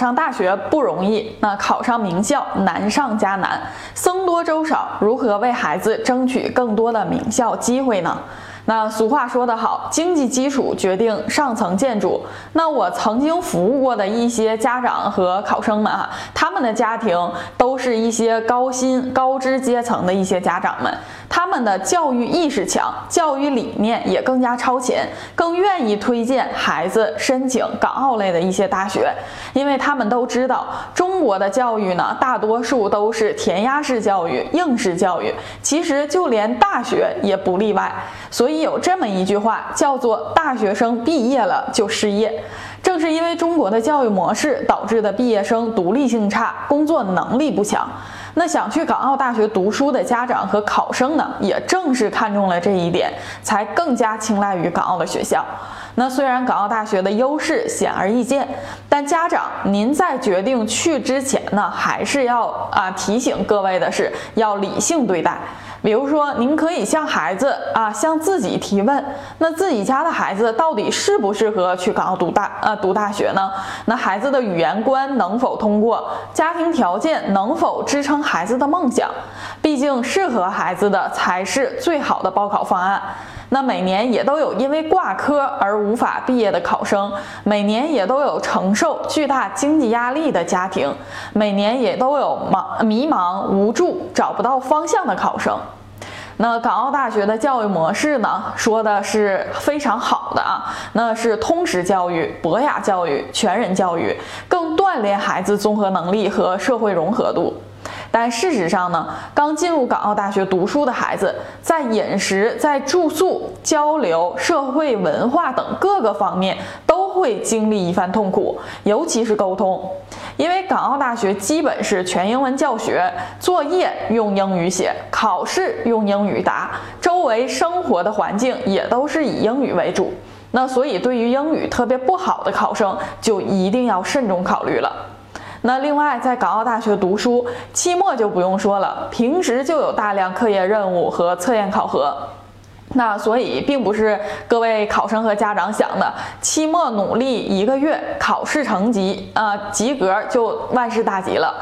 上大学不容易，那考上名校难上加难，僧多粥少，如何为孩子争取更多的名校机会呢？那俗话说得好，经济基础决定上层建筑。那我曾经服务过的一些家长和考生们啊，他们的家庭都是一些高薪高知阶层的一些家长们，他们的教育意识强，教育理念也更加超前，更愿意推荐孩子申请港澳类的一些大学，因为他们都知道中国的教育呢，大多数都是填鸭式教育、应试教育，其实就连大学也不例外，所以。有这么一句话，叫做“大学生毕业了就失业”。正是因为中国的教育模式导致的毕业生独立性差，工作能力不强。那想去港澳大学读书的家长和考生呢，也正是看中了这一点，才更加青睐于港澳的学校。那虽然港澳大学的优势显而易见，但家长您在决定去之前呢，还是要啊提醒各位的是，要理性对待。比如说，您可以向孩子啊，向自己提问：那自己家的孩子到底适不适合去港澳读大呃读大学呢？那孩子的语言关能否通过？家庭条件能否支撑孩子的梦想？毕竟适合孩子的才是最好的报考方案。那每年也都有因为挂科而无法毕业的考生，每年也都有承受巨大经济压力的家庭，每年也都有茫迷茫无助、找不到方向的考生。那港澳大学的教育模式呢，说的是非常好的啊，那是通识教育、博雅教育、全人教育，更锻炼孩子综合能力和社会融合度。但事实上呢，刚进入港澳大学读书的孩子，在饮食、在住宿、交流、社会文化等各个方面都会经历一番痛苦，尤其是沟通，因为港澳大学基本是全英文教学，作业用英语写，考试用英语答，周围生活的环境也都是以英语为主。那所以，对于英语特别不好的考生，就一定要慎重考虑了。那另外，在港澳大学读书，期末就不用说了，平时就有大量课业任务和测验考核。那所以，并不是各位考生和家长想的，期末努力一个月，考试成绩啊及格就万事大吉了。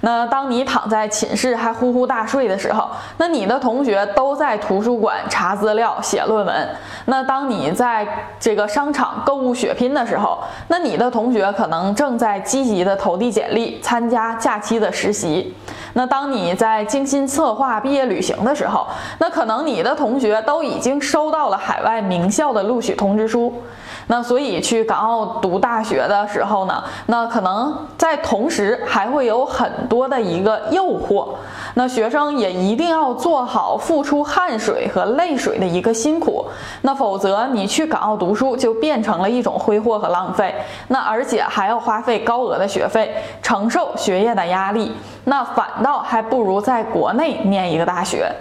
那当你躺在寝室还呼呼大睡的时候，那你的同学都在图书馆查资料、写论文。那当你在这个商场购物血拼的时候，那你的同学可能正在积极的投递简历，参加假期的实习。那当你在精心策划毕业旅行的时候，那可能你的同学都已经收到了海外名校的录取通知书。那所以去港澳读大学的时候呢，那可能在同时还会有很多的一个诱惑，那学生也一定要做好付出汗水和泪水的一个辛苦，那否则你去港澳读书就变成了一种挥霍和浪费，那而且还要花费高额的学费，承受学业的压力，那反倒还不如在国内念一个大学。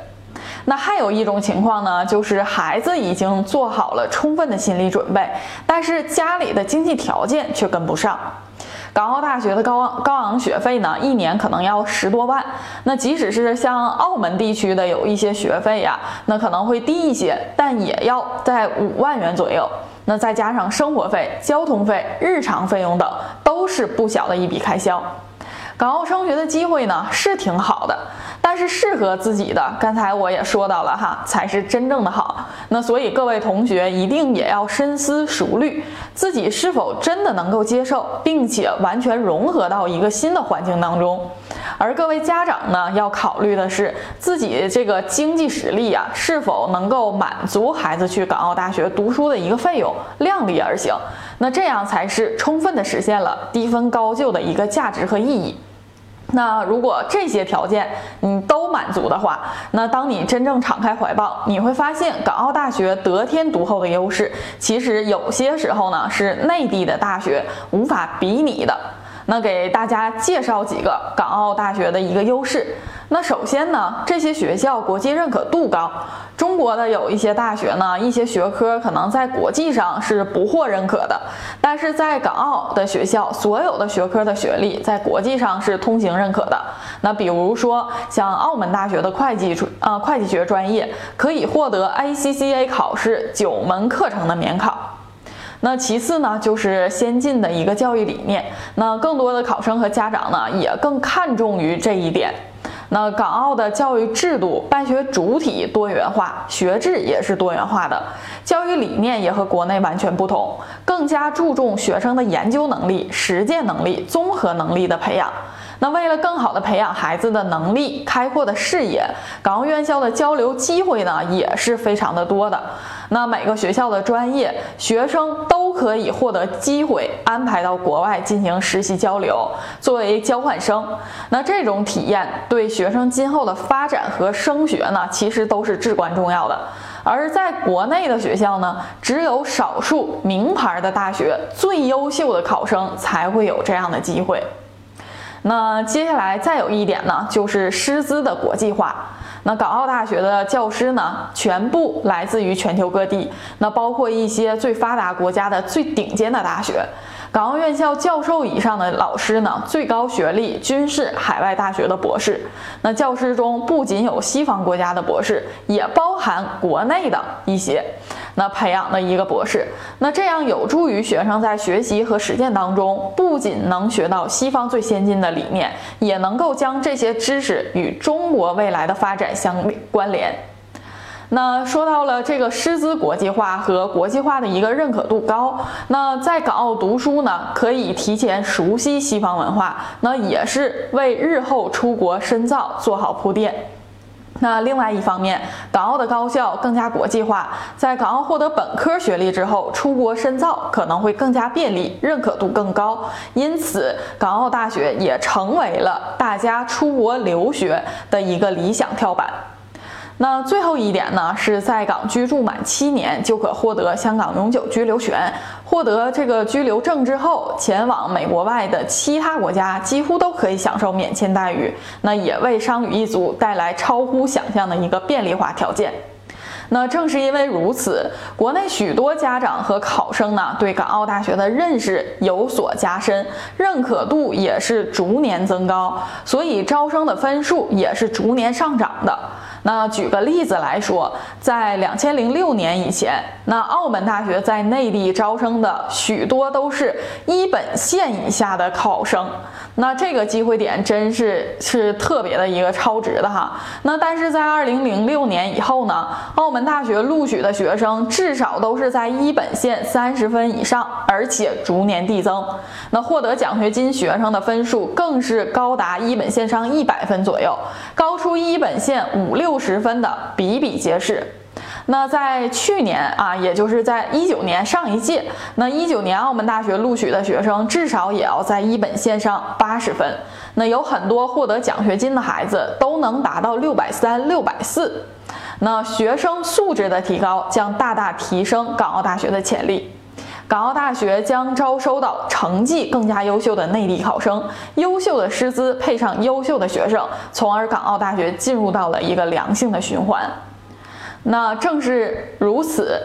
那还有一种情况呢，就是孩子已经做好了充分的心理准备，但是家里的经济条件却跟不上。港澳大学的高昂高昂学费呢，一年可能要十多万。那即使是像澳门地区的有一些学费呀，那可能会低一些，但也要在五万元左右。那再加上生活费、交通费、日常费用等，都是不小的一笔开销。港澳升学的机会呢，是挺好的。但是适合自己的，刚才我也说到了哈，才是真正的好。那所以各位同学一定也要深思熟虑，自己是否真的能够接受，并且完全融合到一个新的环境当中。而各位家长呢，要考虑的是自己这个经济实力啊，是否能够满足孩子去港澳大学读书的一个费用，量力而行。那这样才是充分的实现了低分高就的一个价值和意义。那如果这些条件你都满足的话，那当你真正敞开怀抱，你会发现港澳大学得天独厚的优势，其实有些时候呢是内地的大学无法比拟的。那给大家介绍几个港澳大学的一个优势。那首先呢，这些学校国际认可度高。中国的有一些大学呢，一些学科可能在国际上是不获认可的，但是在港澳的学校，所有的学科的学历在国际上是通行认可的。那比如说像澳门大学的会计专啊会计学专业，可以获得 ACCA 考试九门课程的免考。那其次呢，就是先进的一个教育理念。那更多的考生和家长呢，也更看重于这一点。那港澳的教育制度，办学主体多元化，学制也是多元化的，教育理念也和国内完全不同，更加注重学生的研究能力、实践能力、综合能力的培养。那为了更好的培养孩子的能力、开阔的视野，港澳院校的交流机会呢也是非常的多的。那每个学校的专业学生都可以获得机会，安排到国外进行实习交流，作为交换生。那这种体验对学生今后的发展和升学呢，其实都是至关重要的。而在国内的学校呢，只有少数名牌的大学最优秀的考生才会有这样的机会。那接下来再有一点呢，就是师资的国际化。那港澳大学的教师呢，全部来自于全球各地，那包括一些最发达国家的最顶尖的大学。港澳院校教授以上的老师呢，最高学历均是海外大学的博士。那教师中不仅有西方国家的博士，也包含国内的一些。那培养的一个博士，那这样有助于学生在学习和实践当中，不仅能学到西方最先进的理念，也能够将这些知识与中国未来的发展相关联。那说到了这个师资国际化和国际化的一个认可度高，那在港澳读书呢，可以提前熟悉西方文化，那也是为日后出国深造做好铺垫。那另外一方面，港澳的高校更加国际化，在港澳获得本科学历之后，出国深造可能会更加便利，认可度更高。因此，港澳大学也成为了大家出国留学的一个理想跳板。那最后一点呢，是在港居住满七年就可获得香港永久居留权。获得这个居留证之后，前往美国外的其他国家几乎都可以享受免签待遇。那也为商旅一族带来超乎想象的一个便利化条件。那正是因为如此，国内许多家长和考生呢，对港澳大学的认识有所加深，认可度也是逐年增高，所以招生的分数也是逐年上涨的。那举个例子来说，在两千零六年以前，那澳门大学在内地招生的许多都是一本线以下的考生，那这个机会点真是是特别的一个超值的哈。那但是在二零零六年以后呢，澳门大学录取的学生至少都是在一本线三十分以上，而且逐年递增。那获得奖学金学生的分数更是高达一本线上一百分左右，高出一本线五六。十分的比比皆是。那在去年啊，也就是在一九年上一届，那一九年澳门大学录取的学生至少也要在一本线上八十分。那有很多获得奖学金的孩子都能达到六百三、六百四。那学生素质的提高将大大提升港澳大学的潜力。港澳大学将招收到成绩更加优秀的内地考生，优秀的师资配上优秀的学生，从而港澳大学进入到了一个良性的循环。那正是如此。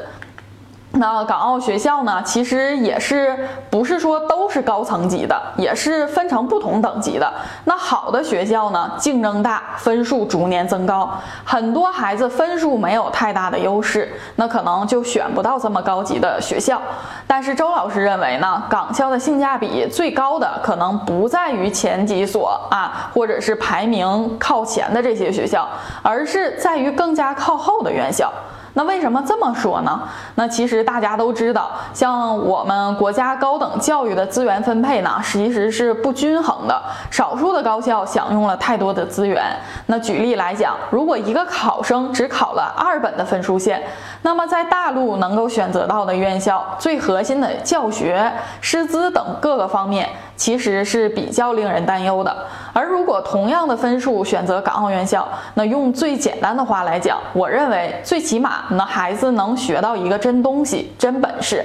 那港澳学校呢，其实也是不是说都是高层级的，也是分成不同等级的。那好的学校呢，竞争大，分数逐年增高。很多孩子分数没有太大的优势，那可能就选不到这么高级的学校。但是周老师认为呢，港校的性价比最高的可能不在于前几所啊，或者是排名靠前的这些学校，而是在于更加靠后的院校。那为什么这么说呢？那其实大家都知道，像我们国家高等教育的资源分配呢，其实是不均衡的。少数的高校享用了太多的资源。那举例来讲，如果一个考生只考了二本的分数线，那么在大陆能够选择到的院校，最核心的教学、师资等各个方面。其实是比较令人担忧的。而如果同样的分数选择港澳院校，那用最简单的话来讲，我认为最起码那孩子能学到一个真东西、真本事。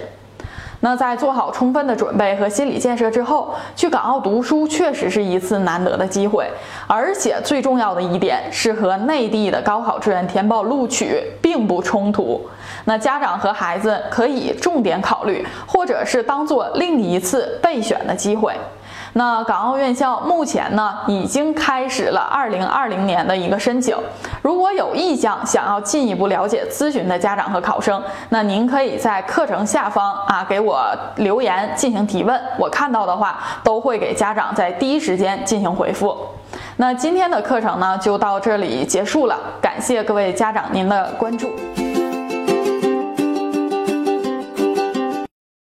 那在做好充分的准备和心理建设之后，去港澳读书确实是一次难得的机会。而且最重要的一点是和内地的高考志愿填报录取并不冲突。那家长和孩子可以重点考虑，或者是当做另一次备选的机会。那港澳院校目前呢已经开始了二零二零年的一个申请。如果有意向想要进一步了解咨询的家长和考生，那您可以在课程下方啊给我留言进行提问，我看到的话都会给家长在第一时间进行回复。那今天的课程呢就到这里结束了，感谢各位家长您的关注。